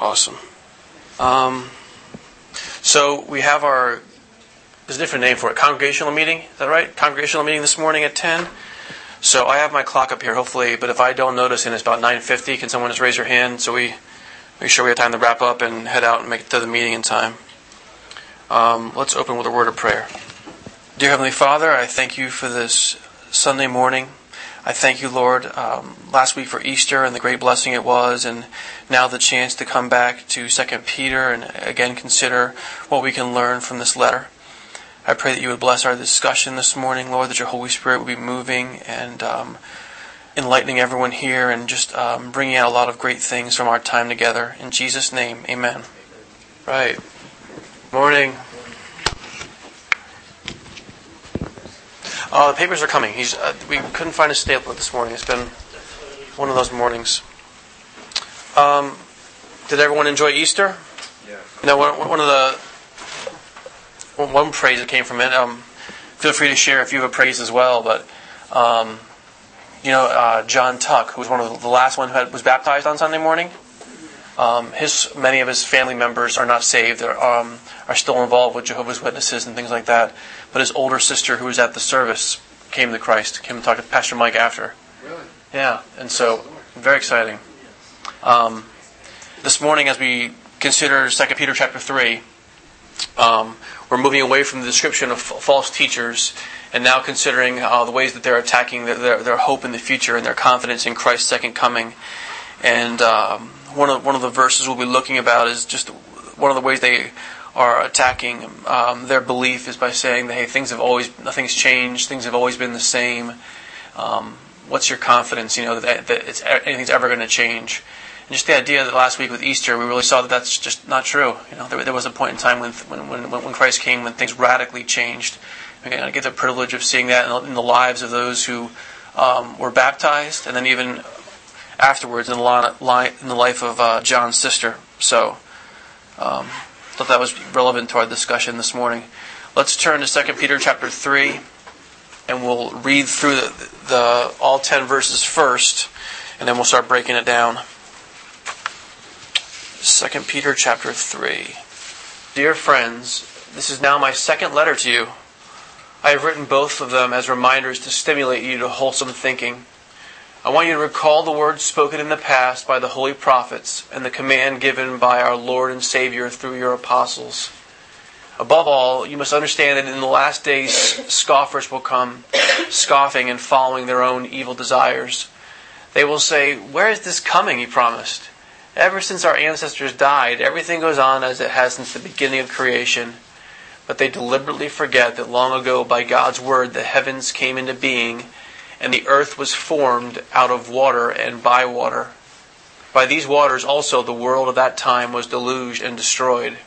Awesome. Um, so we have our there's a different name for it. Congregational meeting. Is that right? Congregational meeting this morning at ten. So I have my clock up here, hopefully. But if I don't notice and it's about nine fifty, can someone just raise your hand so we make sure we have time to wrap up and head out and make it to the meeting in time? Um, let's open with a word of prayer. Dear Heavenly Father, I thank you for this Sunday morning. I thank you, Lord, um, last week for Easter and the great blessing it was, and now the chance to come back to Second Peter and again consider what we can learn from this letter. I pray that you would bless our discussion this morning, Lord, that your Holy Spirit would be moving and um, enlightening everyone here and just um, bringing out a lot of great things from our time together. In Jesus' name, amen. Right. Morning. Uh, the papers are coming. He's, uh, we couldn't find a stapler this morning. It's been one of those mornings. Um, did everyone enjoy Easter? Yeah. You know, one, one of the one praise that came from it. Um, feel free to share if you have a praise as well. But um, you know, uh, John Tuck, who was one of the last one who had, was baptized on Sunday morning. Um, his many of his family members are not saved. They're, um, are still involved with Jehovah's Witnesses and things like that. But his older sister, who was at the service, came to Christ. Came and talked to Pastor Mike after. Really? Yeah, and so very exciting. Um, this morning, as we consider 2 Peter chapter three, um, we're moving away from the description of f- false teachers and now considering uh, the ways that they're attacking their, their, their, hope in the future and their confidence in Christ's second coming. And um, one of one of the verses we'll be looking about is just one of the ways they are attacking um, their belief is by saying that hey, things have always nothing's changed, things have always been the same. Um, what's your confidence? You know that, that anything's ever going to change. And just the idea that last week with Easter, we really saw that that's just not true. You know, there, there was a point in time when, when, when, when Christ came when things radically changed. And I get the privilege of seeing that in the, in the lives of those who um, were baptized, and then even afterwards in the, in the life of uh, John's sister. So, um, thought that was relevant to our discussion this morning. Let's turn to 2 Peter chapter 3, and we'll read through the, the all 10 verses first, and then we'll start breaking it down. 2 Peter chapter 3. Dear friends, this is now my second letter to you. I have written both of them as reminders to stimulate you to wholesome thinking. I want you to recall the words spoken in the past by the holy prophets and the command given by our Lord and Savior through your apostles. Above all, you must understand that in the last days scoffers will come, scoffing and following their own evil desires. They will say, Where is this coming he promised? Ever since our ancestors died, everything goes on as it has since the beginning of creation. But they deliberately forget that long ago, by God's word, the heavens came into being, and the earth was formed out of water and by water. By these waters also the world of that time was deluged and destroyed.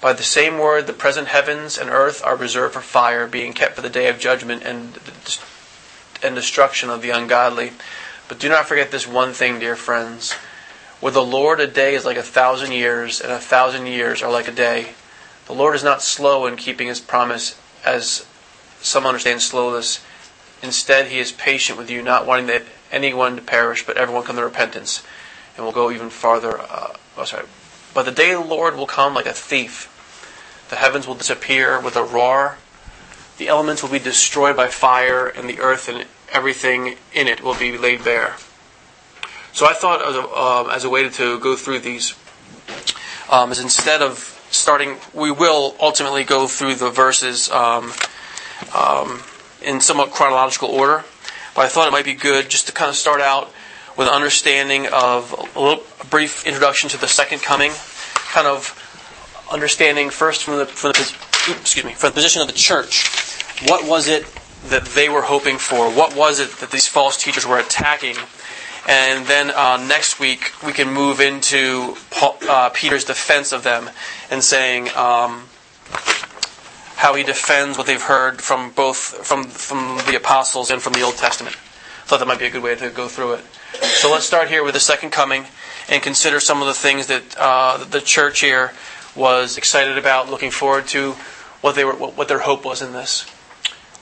By the same word, the present heavens and earth are reserved for fire, being kept for the day of judgment and, and destruction of the ungodly. But do not forget this one thing, dear friends. With the Lord, a day is like a thousand years, and a thousand years are like a day. The Lord is not slow in keeping his promise, as some understand slowness. Instead, he is patient with you, not wanting that anyone to perish, but everyone come to repentance. And we'll go even farther. Uh, oh, sorry. But the day of the Lord will come like a thief. The heavens will disappear with a roar. The elements will be destroyed by fire, and the earth and everything in it will be laid bare. So I thought as a, um, as a way to go through these um, is instead of starting, we will ultimately go through the verses um, um, in somewhat chronological order. But I thought it might be good just to kind of start out with an understanding of a little a brief introduction to the second coming, kind of understanding first from the, from the excuse me from the position of the church. What was it that they were hoping for? What was it that these false teachers were attacking? And then uh, next week we can move into Paul, uh, Peter's defense of them and saying um, how he defends what they've heard from both from from the apostles and from the Old Testament. I thought that might be a good way to go through it. So let's start here with the second coming and consider some of the things that uh, the church here was excited about, looking forward to, what they were, what their hope was in this.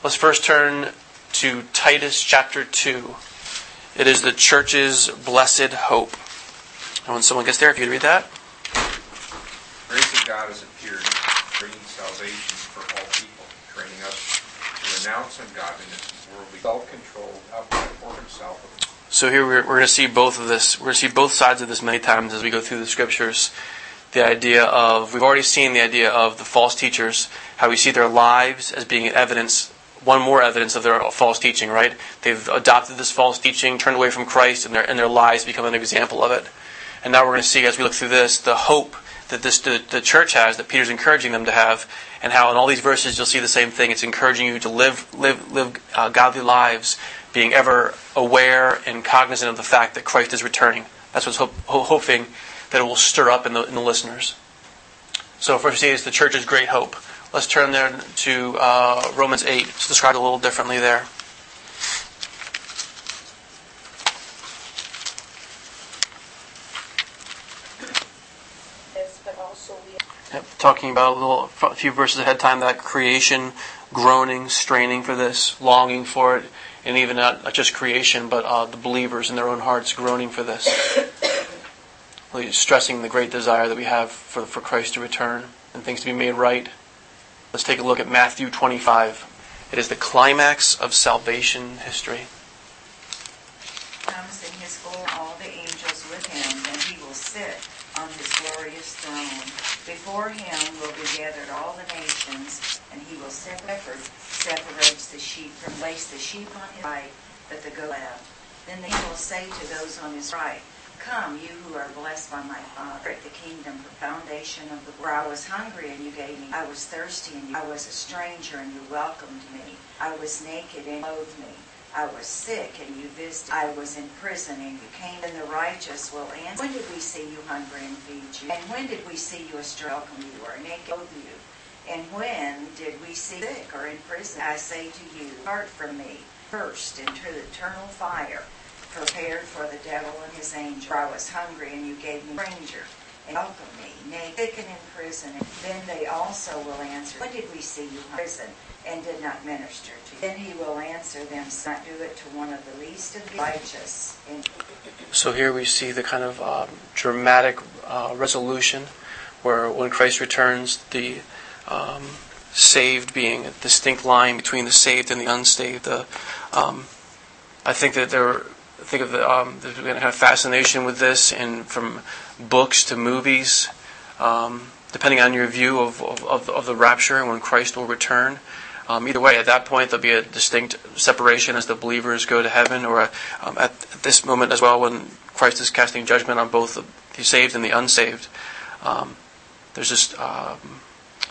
Let's first turn to Titus chapter two. It is the church's blessed hope. And when someone gets there, if you could read that. grace of God has appeared, bringing salvation for all people, training us to renounce ungodliness and worldly self-controlled, upright for himself. So here we're, we're going to see both of this. We're going to see both sides of this many times as we go through the scriptures. The idea of we've already seen the idea of the false teachers, how we see their lives as being evidence, one more evidence of their false teaching. Right? They've adopted this false teaching, turned away from Christ, and their and their lives become an example of it. And now we're going to see as we look through this the hope that this the, the church has, that Peter's encouraging them to have, and how in all these verses you'll see the same thing. It's encouraging you to live live live uh, godly lives, being ever aware and cognizant of the fact that Christ is returning. That's what's hoping that it will stir up in the, in the listeners. So first see is the church's great hope. Let's turn there to uh, Romans 8. It's described a little differently there. Talking about a little a few verses ahead of time that creation groaning straining for this longing for it and even not, not just creation but uh, the believers in their own hearts groaning for this. Really stressing the great desire that we have for, for christ to return and things to be made right. Let's take a look at matthew 25 it is the climax of salvation history. Comes in his glory all the angels with him and he will sit on his glorious throne. Before him will be gathered all the nations, and he will separate, separates the sheep from place the sheep on his right, but the goat left. Then he will say to those on his right, Come, you who are blessed by my Father, at the kingdom, the foundation of the world. I was hungry and you gave me. I was thirsty and you. I was a stranger and you welcomed me. I was naked and you clothed me. I was sick and you visited. I was in prison and you came. And the righteous will answer. When did we see you hungry and feed you? And when did we see you a stranger, welcome you, or naked, clothe you? And when did we see you sick or in prison? I say to you, depart from me, first into the eternal fire, prepared for the devil and his angels. For I was hungry and you gave me stranger and welcome me, sick and in prison. And then they also will answer, when did we see you in prison? and did not minister to you. Then he will answer them, not do it to one of the least of the righteous. So here we see the kind of um, dramatic uh, resolution where when Christ returns, the um, saved being a distinct line between the saved and the unsaved. Um, I think that there, think of the, um, kind of fascination with this, and from books to movies, um, depending on your view of, of, of, the rapture and when Christ will return. Um, either way, at that point, there'll be a distinct separation as the believers go to heaven, or um, at, this moment as well, when Christ is casting judgment on both the, saved and the unsaved. Um, there's just um,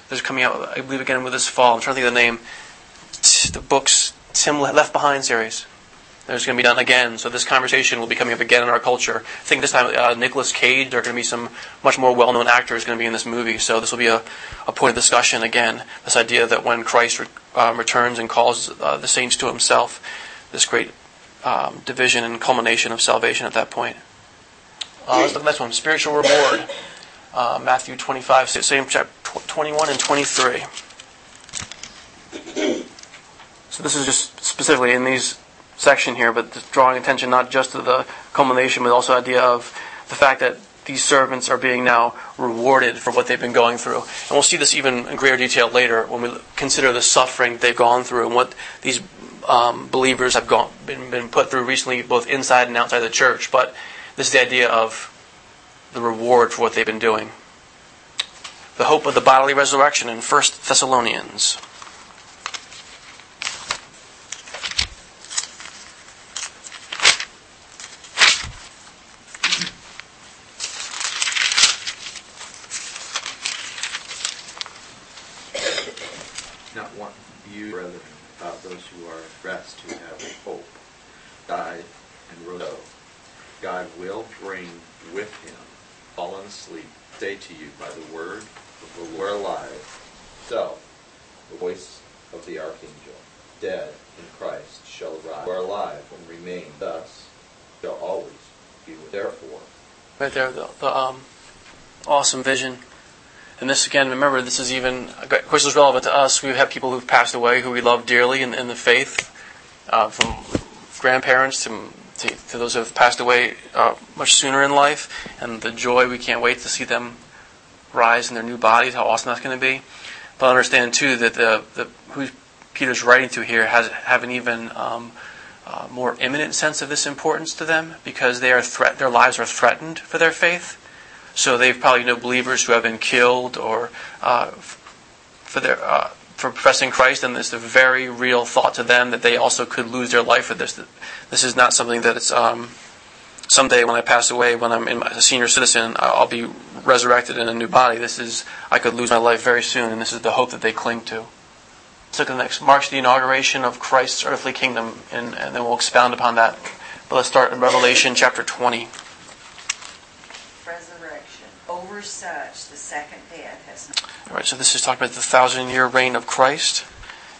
there's coming out, I believe, again with this fall. I'm trying to think of the name. The books Tim Left Behind series. There's going to be done again, so this conversation will be coming up again in our culture. I think this time uh, Nicolas Cage, there are going to be some much more well-known actors going to be in this movie, so this will be a, a point of discussion again. This idea that when Christ um, returns and calls uh, the saints to himself, this great um, division and culmination of salvation at that point. Uh, let's look at the next one spiritual reward. Uh, Matthew 25, same chapter 21 and 23. So this is just specifically in these section here, but drawing attention not just to the culmination, but also the idea of the fact that these servants are being now rewarded for what they've been going through. And we'll see this even in greater detail later when we consider the suffering they've gone through and what these um, believers have gone, been, been put through recently, both inside and outside the church. But this is the idea of the reward for what they've been doing. The hope of the bodily resurrection in 1 Thessalonians. to you by the word of the Lord alive. So, the voice of the archangel, dead in Christ, shall rise, who are alive and remain thus, shall always be with. Therefore, there, the, the um, awesome vision. And this again, remember, this is even, of course, it's relevant to us. We have people who've passed away who we love dearly in, in the faith, uh, from grandparents to, to, to, those who have passed away uh, much sooner in life, and the joy we can't wait to see them rise in their new bodies, how awesome that's going to be. But understand too that the, the who Peter's writing to here has have an even um, uh, more imminent sense of this importance to them because they are threat their lives are threatened for their faith. So they've probably know believers who have been killed or uh, for their uh, for professing Christ, and it's a very real thought to them that they also could lose their life for this. This is not something that it's um, someday when I pass away, when I'm a senior citizen, I'll be resurrected in a new body. This is I could lose my life very soon, and this is the hope that they cling to. Let's look at the next. Marks the inauguration of Christ's earthly kingdom, and, and then we'll expound upon that. But let's start in Revelation chapter 20. Resurrection. Over such, the second death has not. All right, so this is talking about the thousand year reign of Christ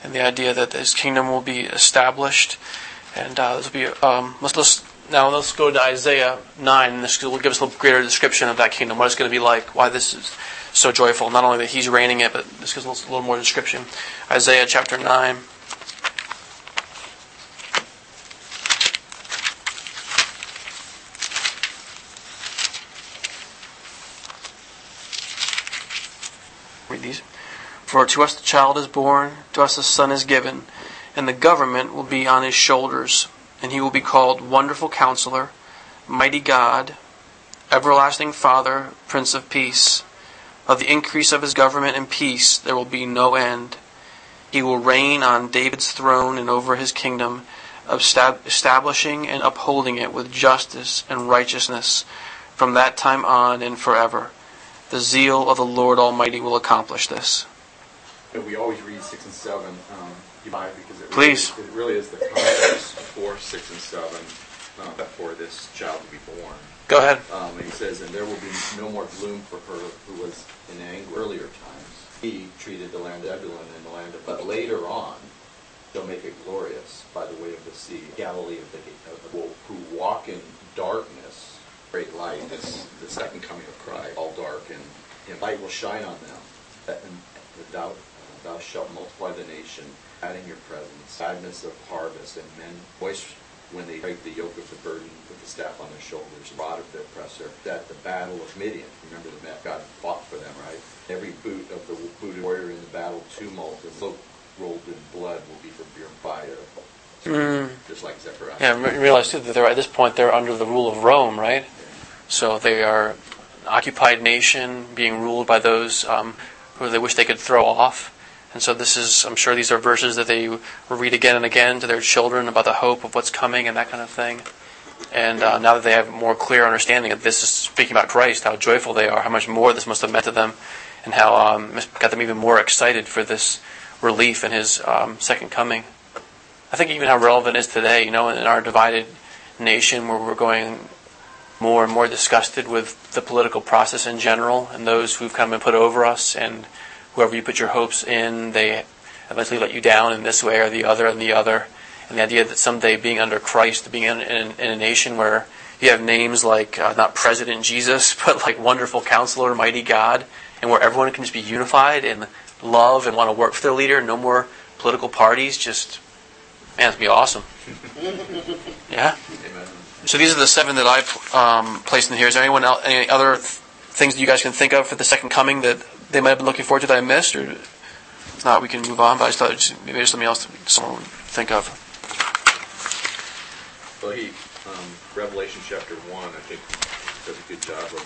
and the idea that his kingdom will be established. And uh, this will be, um, let's, let's, now let's go to Isaiah 9, and this will give us a little greater description of that kingdom, what it's going to be like, why this is so joyful. Not only that he's reigning it, but this gives us a little more description. Isaiah chapter 9. Read these. For to us the child is born, to us the son is given, and the government will be on his shoulders, and he will be called Wonderful Counselor, Mighty God, Everlasting Father, Prince of Peace. Of the increase of his government and peace there will be no end. He will reign on David's throne and over his kingdom, establishing and upholding it with justice and righteousness from that time on and forever. The zeal of the Lord Almighty will accomplish this. we always read six and seven. Um, because it Please. Really, it really is the context for six and seven uh, for this child to be born. Go ahead. Um, he says, and there will be no more gloom for her who was in anger earlier times. He treated the land of Zebulun and the land of, but later on, shall make it glorious by the way of the sea, Galilee of the, of the who walk in darkness, great light. This the second coming of Christ, all dark, and, and light will shine on them. And thou, thou shalt multiply the nation, adding your presence, sadness of harvest, and men voice when they break the yoke of the burden put the staff on their shoulders, rod of the oppressor, that the battle of Midian, remember the God fought for them, right? Every boot of the booted warrior in the battle tumult and cloak rolled in blood will be for pure fire. Mm. Just like Zechariah. Yeah, realize too that they're at this point they're under the rule of Rome, right? So they are an occupied nation being ruled by those um, who they wish they could throw off. And so this is, I'm sure these are verses that they read again and again to their children about the hope of what's coming and that kind of thing. And uh, now that they have more clear understanding of this is speaking about Christ, how joyful they are, how much more this must have meant to them, and how um, got them even more excited for this relief and His um, second coming. I think even how relevant it is today, you know, in our divided nation where we're going more and more disgusted with the political process in general and those who've kind of been put over us and whoever you put your hopes in, they eventually let you down in this way or the other and the other. And the idea that someday being under Christ, being in, in, in a nation where you have names like uh, not President Jesus, but like Wonderful Counselor, Mighty God, and where everyone can just be unified in love and want to work for their leader. No more political parties. Just man, it's be awesome. Yeah. Amen. So these are the seven that I've um, placed in here. Is there anyone else, any other th- things that you guys can think of for the second coming that they might have been looking forward to that I missed, or if not, we can move on. But I just thought maybe there's something else someone would think of. Well, he, um, Revelation chapter 1, I think, does a good job of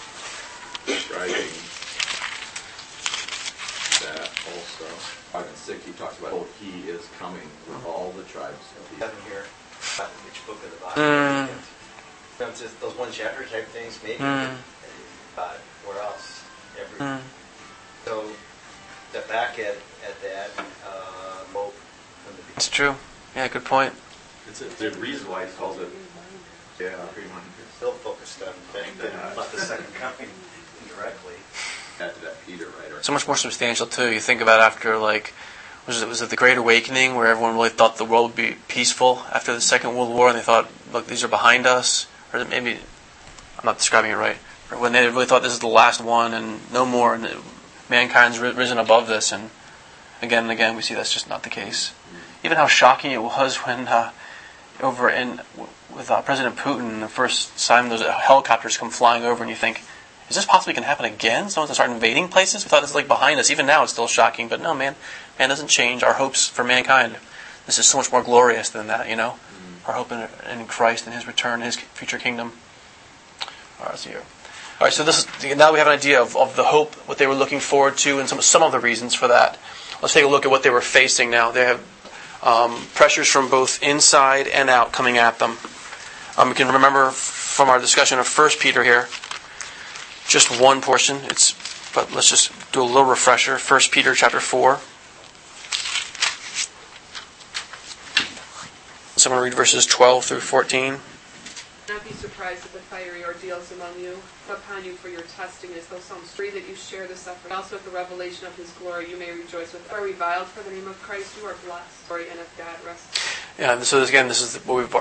describing that also. 5 and 6, he talks about, oh, he is coming with all the tribes of the Seven here, which book of the Bible. Mm. Just those one chapter type things, maybe. Mm. But where else? Every. Mm. So, step back at, at that, uh, hope from the That's true. Yeah, good point. It's a, the reason why he calls it, yeah, Still focused on than about the second coming indirectly. Add to that Peter, right? Or So much more substantial too. You think about after like was it was it the Great Awakening where everyone really thought the world would be peaceful after the Second World War and they thought, look, these are behind us, or maybe I'm not describing it right. Or when they really thought this is the last one and no more, and mankind's risen above this, and again and again we see that's just not the case. Even how shocking it was when uh, over in with uh, President Putin, the first time those helicopters come flying over, and you think is this possibly going to happen again? Someone's going to start invading places? We thought this was like behind us. Even now it's still shocking, but no, man, man doesn't change. Our hopes for mankind, this is so much more glorious than that, you know? Our hope in, in Christ and His return, His future kingdom. All right, see here. All right, so this is, now we have an idea of, of the hope, what they were looking forward to, and some, some of the reasons for that. Let's take a look at what they were facing now. They have um, pressures from both inside and out coming at them. Um, we can remember from our discussion of 1 Peter here, just one portion. It's, but let's just do a little refresher. 1 Peter chapter 4. Someone read verses 12 through 14. Not be surprised at the fiery ordeals among you, upon you for your testing, as though some free that you share the suffering. Also at the revelation of his glory, you may rejoice with. Are reviled for the name of Christ, you are blessed. Glory and if God rests. Yeah, so this, again, this is what we've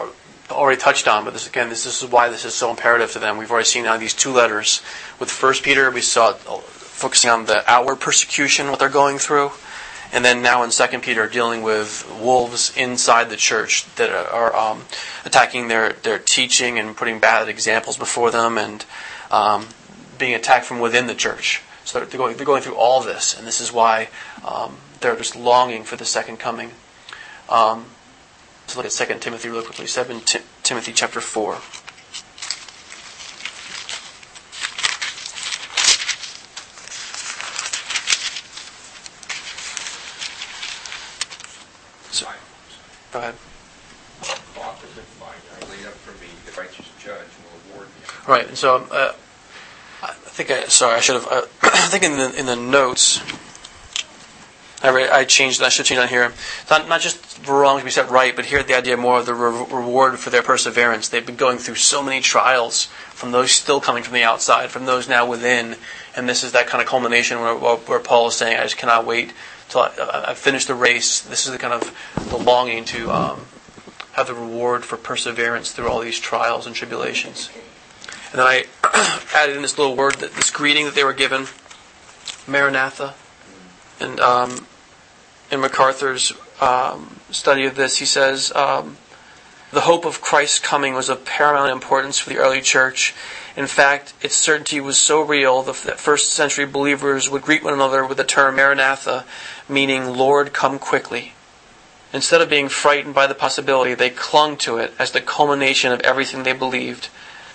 already touched on, but this again, this, this is why this is so imperative to them. We've already seen now these two letters. With First Peter, we saw uh, focusing on the outward persecution, what they're going through, and then now in Second Peter, dealing with wolves inside the church that are um, attacking their their teaching and putting bad examples before them, and um, being attacked from within the church. So they're going they're going through all this, and this is why um, they're just longing for the second coming. Um, let's look at Second Timothy really quickly. Second Timothy chapter four. Go ahead. Right. And so uh, I think I sorry I should have. Uh, I think in the in the notes. I, re- I changed. I should change on here. Not not just wrong to be set right, but here the idea more of the re- reward for their perseverance. They've been going through so many trials from those still coming from the outside, from those now within, and this is that kind of culmination where, where Paul is saying, "I just cannot wait till I, I finish the race." This is the kind of the longing to um, have the reward for perseverance through all these trials and tribulations. And then I added in this little word, that this greeting that they were given, Maranatha. And um, in MacArthur's um, study of this, he says um, the hope of Christ's coming was of paramount importance for the early church. In fact, its certainty was so real that first century believers would greet one another with the term Maranatha, meaning Lord, come quickly. Instead of being frightened by the possibility, they clung to it as the culmination of everything they believed.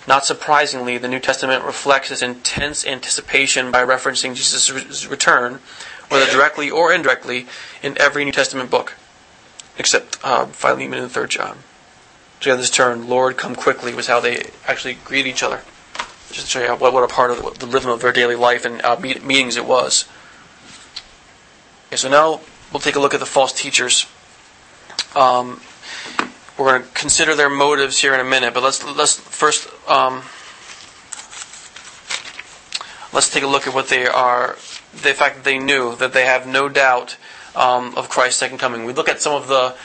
Not surprisingly, the New Testament reflects this intense anticipation by referencing Jesus' return, whether directly or indirectly, in every New Testament book, except uh, Philemon and Third John. So yeah, this term, "Lord, come quickly," was how they actually greet each other. Just to show you what, what a part of the, rhythm of their daily life and uh, meet, meetings it was. Okay, so now we'll take a look at the false teachers. Um, we're going to consider their motives here in a minute, but let's let's first um, let's take a look at what they are. The fact that they knew that they have no doubt um, of Christ's second coming. We look at some of the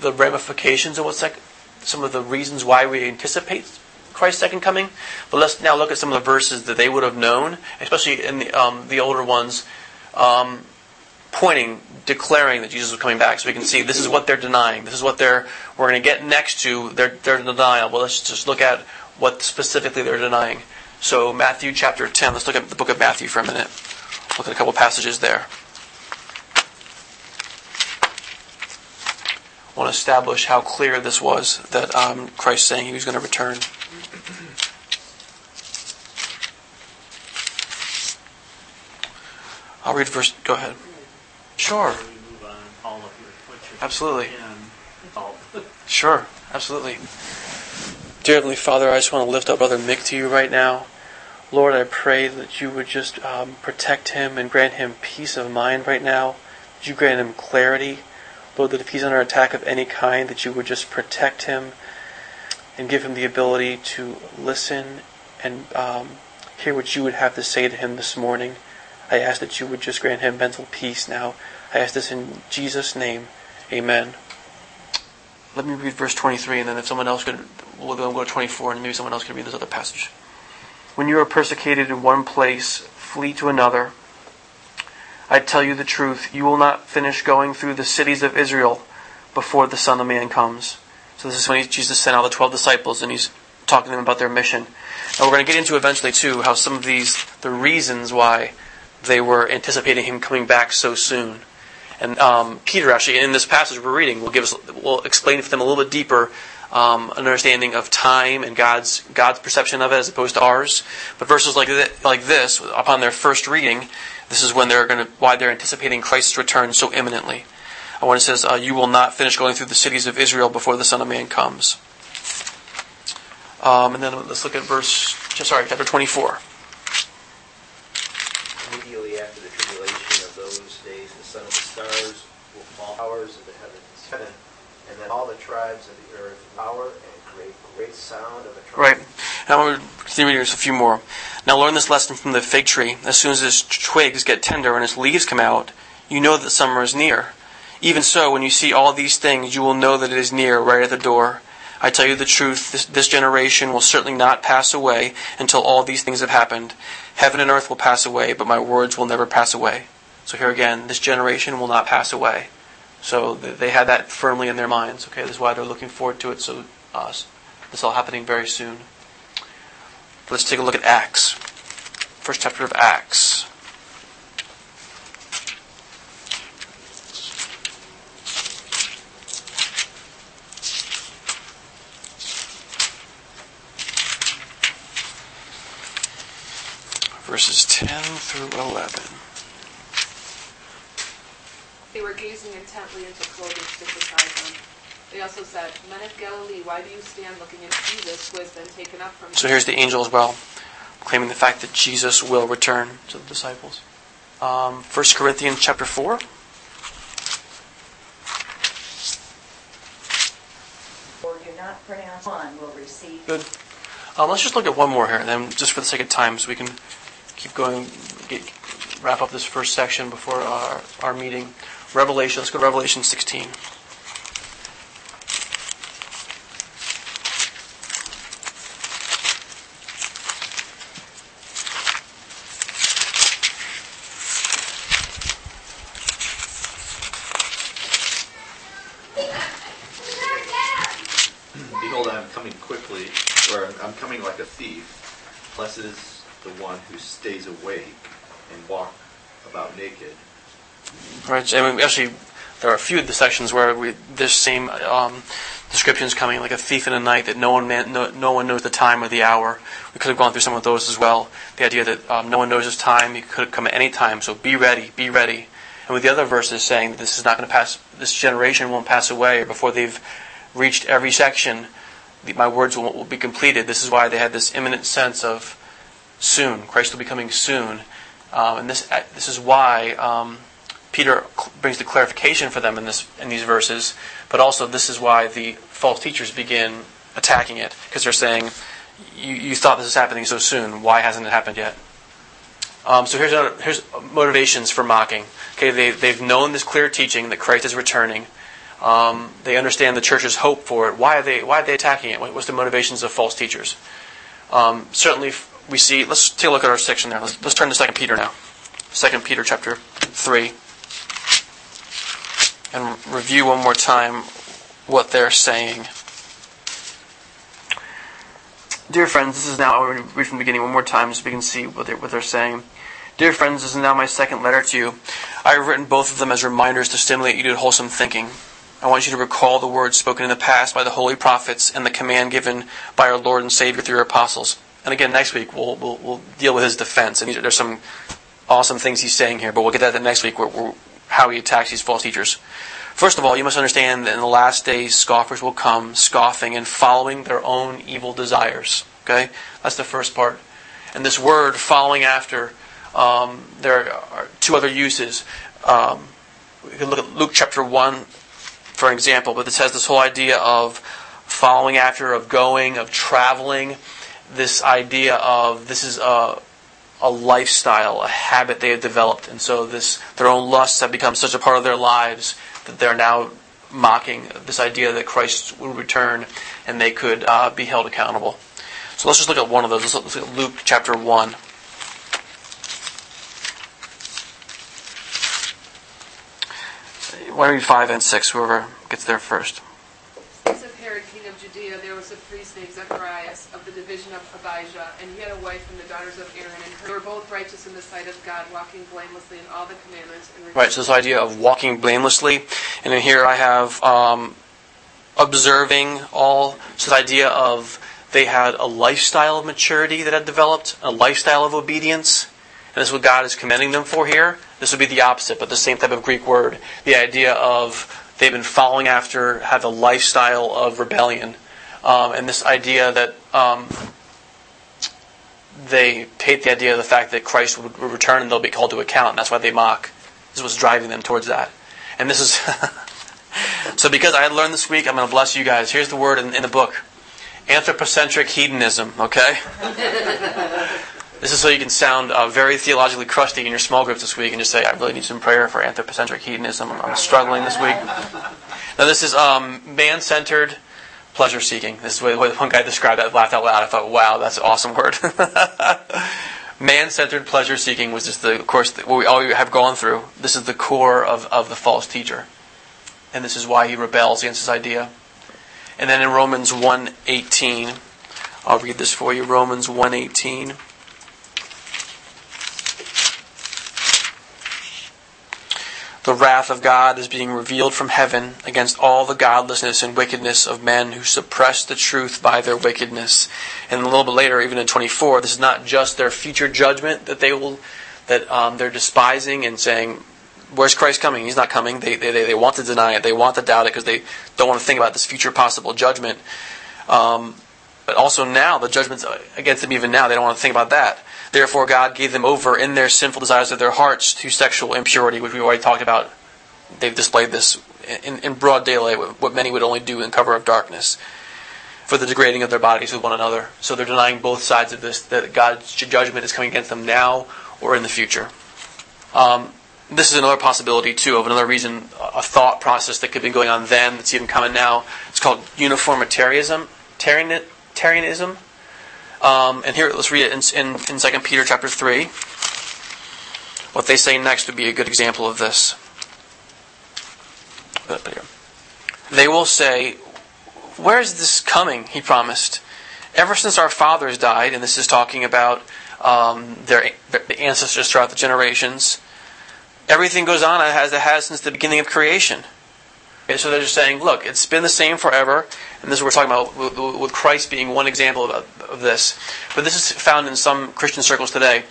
the ramifications of what sec- some of the reasons why we anticipate Christ's second coming. But let's now look at some of the verses that they would have known, especially in the um, the older ones, um, pointing declaring that Jesus was coming back. So we can see this is what they're denying. This is what they're we're going to get next to their their denial. Well, let's just look at what specifically they're denying. So Matthew chapter 10. Let's look at the book of Matthew for a minute. Look at a couple passages there. I want to establish how clear this was that um, Christ saying he was going to return. I'll read verse. Go ahead. Sure. Absolutely. Sure, absolutely. Dear Heavenly Father, I just want to lift up Brother Mick to you right now. Lord, I pray that you would just um, protect him and grant him peace of mind right now. That you grant him clarity. Lord, that if he's under attack of any kind, that you would just protect him and give him the ability to listen and um, hear what you would have to say to him this morning. I ask that you would just grant him mental peace now. I ask this in Jesus' name. Amen. Let me read verse 23, and then if someone else could, we'll go to 24, and maybe someone else could read this other passage. When you are persecuted in one place, flee to another. I tell you the truth, you will not finish going through the cities of Israel before the Son of Man comes. So this is when Jesus sent out the 12 disciples, and he's talking to them about their mission. And we're going to get into eventually, too, how some of these, the reasons why they were anticipating him coming back so soon. And um, Peter, actually, in this passage we're reading, will give us, will explain for them a little bit deeper um, an understanding of time and God's God's perception of it as opposed to ours. But verses like this, like this, upon their first reading, this is when they're going to why they're anticipating Christ's return so imminently. And when it says, uh, "You will not finish going through the cities of Israel before the Son of Man comes." Um, and then let's look at verse, sorry, chapter twenty-four. Immediately after the tribulation of those days, the Son of the Stars will fall powers of the heavens, heaven, and then all the tribes of the earth, power and great, great sound of a trumpet. Right. Now we're continuing a few more. Now learn this lesson from the fig tree. As soon as its twigs get tender and its leaves come out, you know that summer is near. Even so, when you see all these things, you will know that it is near, right at the door. I tell you the truth, this, this, generation will certainly not pass away until all these things have happened. Heaven and earth will pass away, but my words will never pass away. So here again, this generation will not pass away. So they had that firmly in their minds. Okay, this is why they're looking forward to it. So uh, this is all happening very soon. Let's take a look at Acts. First chapter of Acts. Verses 10 through 11. They were gazing intently into clothing stitched beside them. They also said, Men of Galilee, why do you stand looking at Jesus who has been taken up from you? So here's the angel as well, claiming the fact that Jesus will return to the disciples. Um, 1 Corinthians chapter 4. Or do not pronounce one will receive. Good. Um, let's just look at one more here, and then just for the sake of time, so we can keep going, wrap up this first section before our, our meeting. Revelation, let's go to Revelation 16. Behold, I am coming quickly, or I'm coming like a thief. Blessed is the one who stays awake and walk about naked. Right. And we actually, there are a few of the sections where we, this same um, description is coming, like a thief in the night, that no one man, no, no one knows the time or the hour. We could have gone through some of those as well. The idea that um, no one knows his time, he could come at any time. So be ready, be ready. And with the other verses saying that this is not going to pass, this generation won't pass away, or before they've reached every section, my words will, will be completed. This is why they had this imminent sense of soon. Christ will be coming soon. Um, and this, uh, this is why um, Peter brings the clarification for them in, this, in these verses, but also this is why the false teachers begin attacking it, because they're saying, you, you thought this was happening so soon. Why hasn't it happened yet? Um, so here's, another, here's motivations for mocking. Okay, they, they've known this clear teaching that Christ is returning. Um, they understand the church's hope for it. Why are they, why are they attacking it? What's the motivations of false teachers? Um, certainly, we see, let's take a look at our section there. Let's, let's turn to 2 Peter now. 2 Peter chapter 3. And review one more time what they're saying. Dear friends, this is now, I'll read from the beginning one more time so we can see what they're, what they're saying. Dear friends, this is now my second letter to you. I have written both of them as reminders to stimulate you to wholesome thinking. I want you to recall the words spoken in the past by the holy prophets and the command given by our Lord and Savior through your apostles. And again, next week we'll, we'll, we'll deal with his defense. And there's some awesome things he's saying here, but we'll get that next week, where, where, how he attacks these false teachers. First of all, you must understand that in the last days, scoffers will come, scoffing and following their own evil desires. Okay? That's the first part. And this word, following after, um, there are two other uses. Um, we can look at Luke chapter 1, for example, but this has this whole idea of following after, of going, of traveling this idea of this is a, a lifestyle, a habit they have developed, and so this their own lusts have become such a part of their lives that they're now mocking this idea that Christ will return and they could uh, be held accountable. So let's just look at one of those. Let's look at Luke chapter one. Why don't we five and six? Whoever gets there first. Of Herod, king of Judea, there was a priest named Zacharias of the division of Abijah, and he had a wife from the daughters of Aaron, and they were both righteous in the sight of God, walking blamelessly in all the commandments. And Right, so this idea of walking blamelessly, and then here I have um, observing all. So this idea of they had a lifestyle of maturity that had developed, a lifestyle of obedience, and this is what God is commending them for here. This would be the opposite, but the same type of Greek word. The idea of they've been following after, have a lifestyle of rebellion, um, and this idea that. Um, they hate the idea of the fact that Christ would return and they'll be called to account, and that's why they mock. This is what's driving them towards that. And this is. so, because I learned this week, I'm going to bless you guys. Here's the word in, in the book anthropocentric hedonism, okay? this is so you can sound uh, very theologically crusty in your small groups this week and just say, I really need some prayer for anthropocentric hedonism. I'm, I'm struggling this week. Now, this is um, man centered pleasure seeking. This is the way the one guy described that. I laughed out loud. I thought, wow, that's an awesome word. man centered pleasure seeking was just the, of course, what we all have gone through. This is the core of, of the false teacher. And this is why he rebels against this idea. And then in Romans 1:18, I'll read this for you. Romans 1:18. The wrath of God is being revealed from heaven against all the godlessness and wickedness of men who suppress the truth by their wickedness. And a little bit later, even in 24, this is not just their future judgment that they will that um, they're despising and saying, "Where's Christ coming? He's not coming." They they, they want to deny it. They want to doubt it because they don't want to think about this future possible judgment. Um, but also now, the judgment's against them even now. They don't want to think about that. Therefore, God gave them over in their sinful desires of their hearts to sexual impurity, which we already talked about. They've displayed this in, in broad daylight, what many would only do in cover of darkness, for the degrading of their bodies with one another. So they're denying both sides of this, that God's judgment is coming against them now or in the future. Um, this is another possibility, too, of another reason, a thought process that could be going on then that's even coming now. It's called uniformitarianism. Tarianism. Um, and here, let's read it in, in, in 2 Peter chapter 3. What they say next would be a good example of this. They will say, Where is this coming? He promised. Ever since our fathers died, and this is talking about um, their, their ancestors throughout the generations, everything goes on as it has since the beginning of creation. Okay, so they're just saying, look, it's been the same forever, and this is what we're talking about with, Christ being one example of, this. But this is found in some Christian circles today.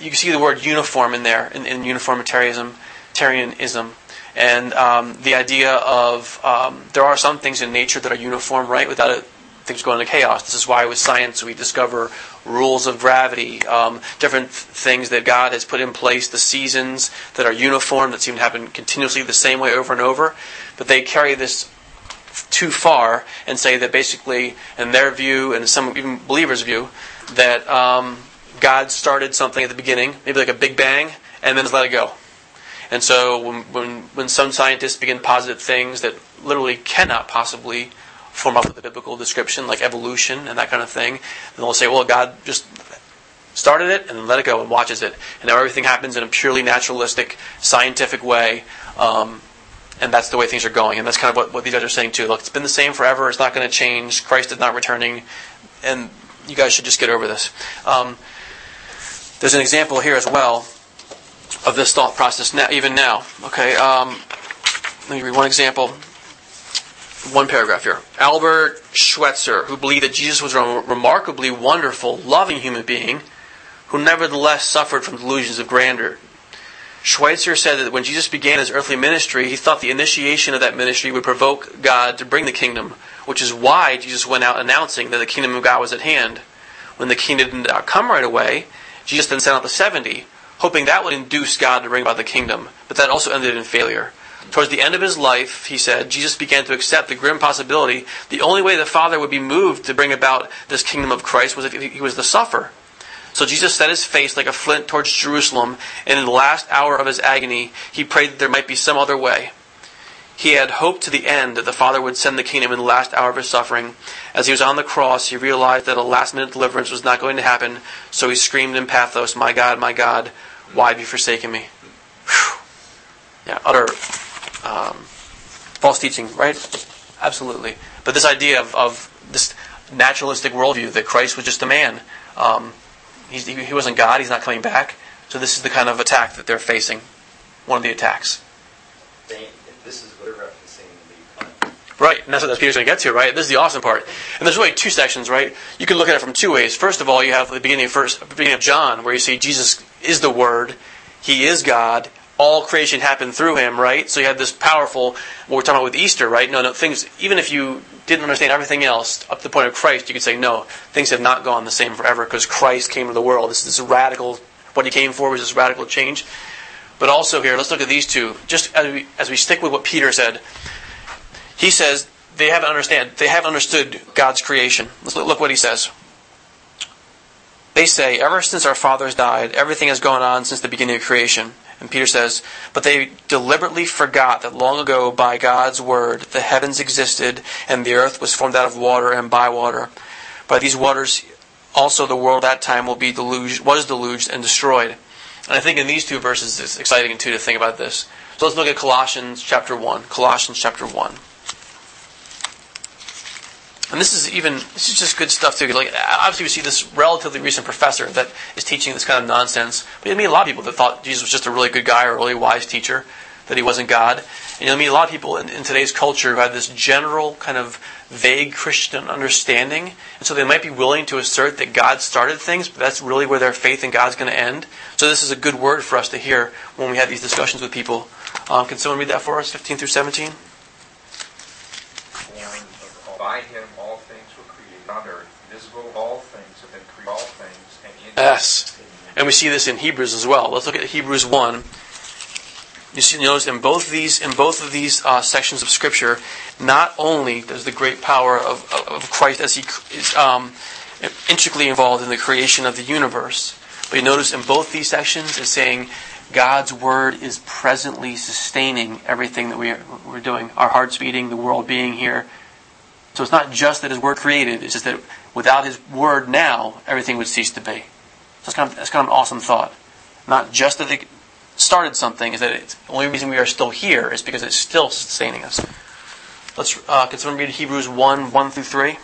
You see the word uniform in there, in, in uniformitarianism, Tarianism, and um, the idea of um, there are some things in nature that are uniform, right, without it, things going into chaos. This is why with science we discover rules of gravity, um, different things that God has put in place, the seasons that are uniform, that seem to happen continuously the same way over and over. But they carry this too far and say that basically, in their view, and some even believers' view, that um, God started something at the beginning, maybe like a big bang, and then just let it go. And so when, when, when some scientists begin to posit things that literally cannot possibly form up with the biblical description, like evolution and that kind of thing. And they'll say, well, God just started it and let it go and watches it. And now everything happens in a purely naturalistic, scientific way. Um, and that's the way things are going. And that's kind of what, what these guys are saying too. Look, it's been the same forever. It's not going to change. Christ is not returning. And you guys should just get over this. Um, there's an example here as well of this thought process now, even now. Okay, um, let me read one example one paragraph here. Albert Schweitzer, who believed that Jesus was a remarkably wonderful, loving human being, who nevertheless suffered from delusions of grandeur. Schweitzer said that when Jesus began his earthly ministry, he thought the initiation of that ministry would provoke God to bring the kingdom, which is why Jesus went out announcing that the kingdom of God was at hand. When the kingdom did not come right away, Jesus then sent out the 70, hoping that would induce God to bring about the kingdom, but that also ended in failure. Towards the end of his life, he said, Jesus began to accept the grim possibility the only way the Father would be moved to bring about this kingdom of Christ was if he was to suffer. So Jesus set his face like a flint towards Jerusalem, and in the last hour of his agony, he prayed that there might be some other way. He had hoped to the end that the Father would send the kingdom in the last hour of his suffering. As he was on the cross, he realized that a last minute deliverance was not going to happen, so he screamed in pathos, My God, my God, why have you forsaken me? Whew. Yeah, utter um, false teaching, right? Absolutely. But this idea of, of this naturalistic worldview that Christ was just a man, um, he's, he wasn't God, he's not coming back. So this is the kind of attack that they're facing, one of the attacks. They, this is what they're referencing the Right, and that's what Peter's going to get to, right? This is the awesome part. And there's really two sections, right? You can look at it from two ways. First of all, you have the beginning of first beginning of John, where you see Jesus is the Word, He is God, all creation happened through Him, right? So you have this powerful, what we're talking about with Easter, right? No, no, things, even if you didn't understand everything else up to the point of Christ, you could say, no, things have not gone the same forever because Christ came to the world. This is radical, what He came for was this radical change. But also here, let's look at these two. Just as we, as we stick with what Peter said, he says they haven't understand they haven't understood God's creation. Let's look, look what he says. They say, ever since our fathers died, everything has gone on since the beginning of creation. And Peter says, but they deliberately forgot that long ago, by God's word, the heavens existed, and the earth was formed out of water and by water. By these waters, also the world at that time will be deluged, was deluged and destroyed. And I think in these two verses, it's exciting too to think about this. So let's look at Colossians chapter one. Colossians chapter one. And this is even this is just good stuff too. Like obviously we see this relatively recent professor that is teaching this kind of nonsense. But you meet a lot of people that thought Jesus was just a really good guy or a really wise teacher, that he wasn't God. And you'll meet a lot of people in, in today's culture who have this general kind of vague Christian understanding, and so they might be willing to assert that God started things, but that's really where their faith in God's going to end. So this is a good word for us to hear when we have these discussions with people. Um, can someone read that for us, 15 through 17? By him all things were created on earth, visible all things have been created, all things, and we see this in Hebrews as well. Let's look at Hebrews 1. You see, notice in both these in both of these uh, sections of Scripture, not only does the great power of, of, of Christ as He is um, intricately involved in the creation of the universe, but you notice in both these sections it's saying God's Word is presently sustaining everything that we are, we're doing. Our hearts beating, the world being here. So it's not just that His Word created; it's just that without His Word now, everything would cease to be. So that's kind of, kind of an awesome thought. Not just that they started something, is that it's, the only reason we are still here is because it's still sustaining us. Let's uh, can someone read Hebrews one one through three?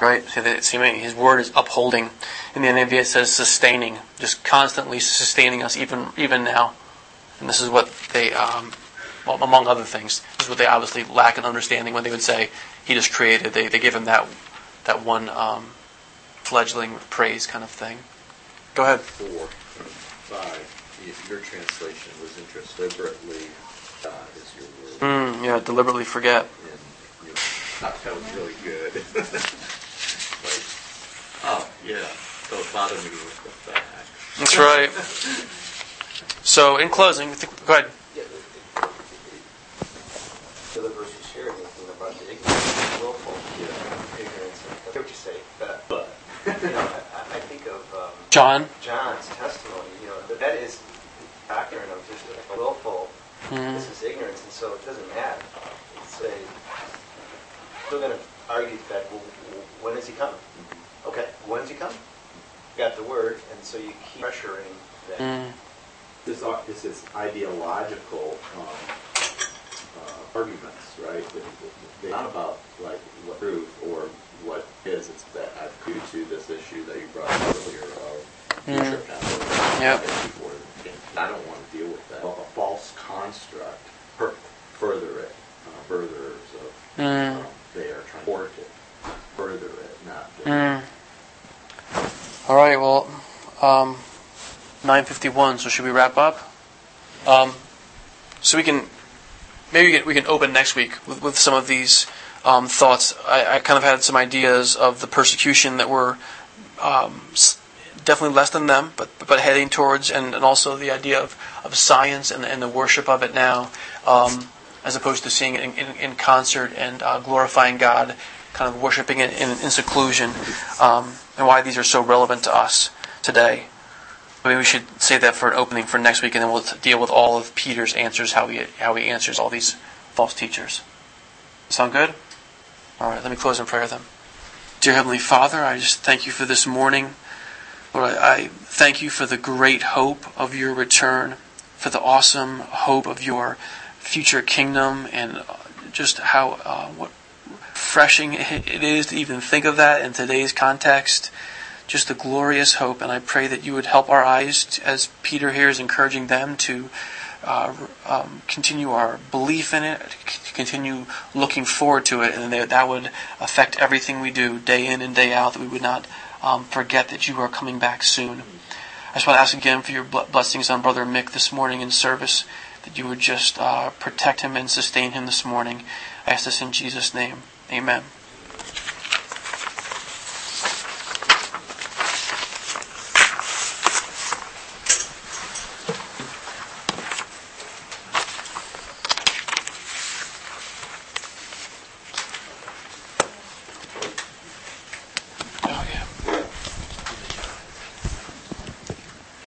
Right. See, see, his word is upholding. In the NIV, it says sustaining, just constantly sustaining us, even even now. And this is what they, um, well, among other things, this is what they obviously lack in understanding when they would say he just created. They they give him that that one um, fledgling praise kind of thing. Go ahead. Four, five. If Your translation was interesting. Deliberately God is your word. Mm, yeah, deliberately forget. And you know, that was really good. like, oh yeah, don't bother me with the fact. That's right. So, in closing, think, go ahead. Yeah, the, the, the verse you shared with me about the ignorance, the willful Yeah. ignorance. I hear what you say, but, but you know, I, I think of um, John. John's testimony. You know, that that is doctrine of just a willful. Mm. This is ignorance, and so it doesn't matter. It's a, still going to argue that. Well, when is he coming? Okay, when's he coming? Got the word, and so you keep pressuring that. Mm. This, this is ideological um, uh, arguments, right? They- They're not about like what truth or what is. It's that I've due to this issue that you brought up earlier of Mm. future power. Yep. Before, I don't want to deal with that. A false construct per- further it, uh, furthers of Mm. um, they are trying to work it, further it, not. Mm. All right. Well, um, nine fifty-one. So should we wrap up? Um, so we can maybe we can, we can open next week with, with some of these um, thoughts. I, I kind of had some ideas of the persecution that were um, definitely less than them, but but heading towards, and, and also the idea of, of science and, and the worship of it now, um, as opposed to seeing it in, in, in concert and uh, glorifying God, kind of worshiping it in, in seclusion, um, and why these are so relevant to us today. Maybe we should save that for an opening for next week, and then we'll deal with all of Peter's answers, how he how he answers all these false teachers. Sound good? All right. Let me close in prayer then. Dear Heavenly Father, I just thank you for this morning. Lord, I, thank you for the great hope of your return, for the awesome hope of your future kingdom, and just how uh, what refreshing it is to even think of that in today's context. Just a glorious hope, and I pray that you would help our eyes, as Peter here is encouraging them to uh, um, continue our belief in it, to continue looking forward to it, and that, that would affect everything we do day in and day out, that we would not um, forget that you are coming back soon. I just want to ask again for your blessings on Brother Mick this morning in service, that you would just uh, protect him and sustain him this morning. I ask this in Jesus' name. Amen.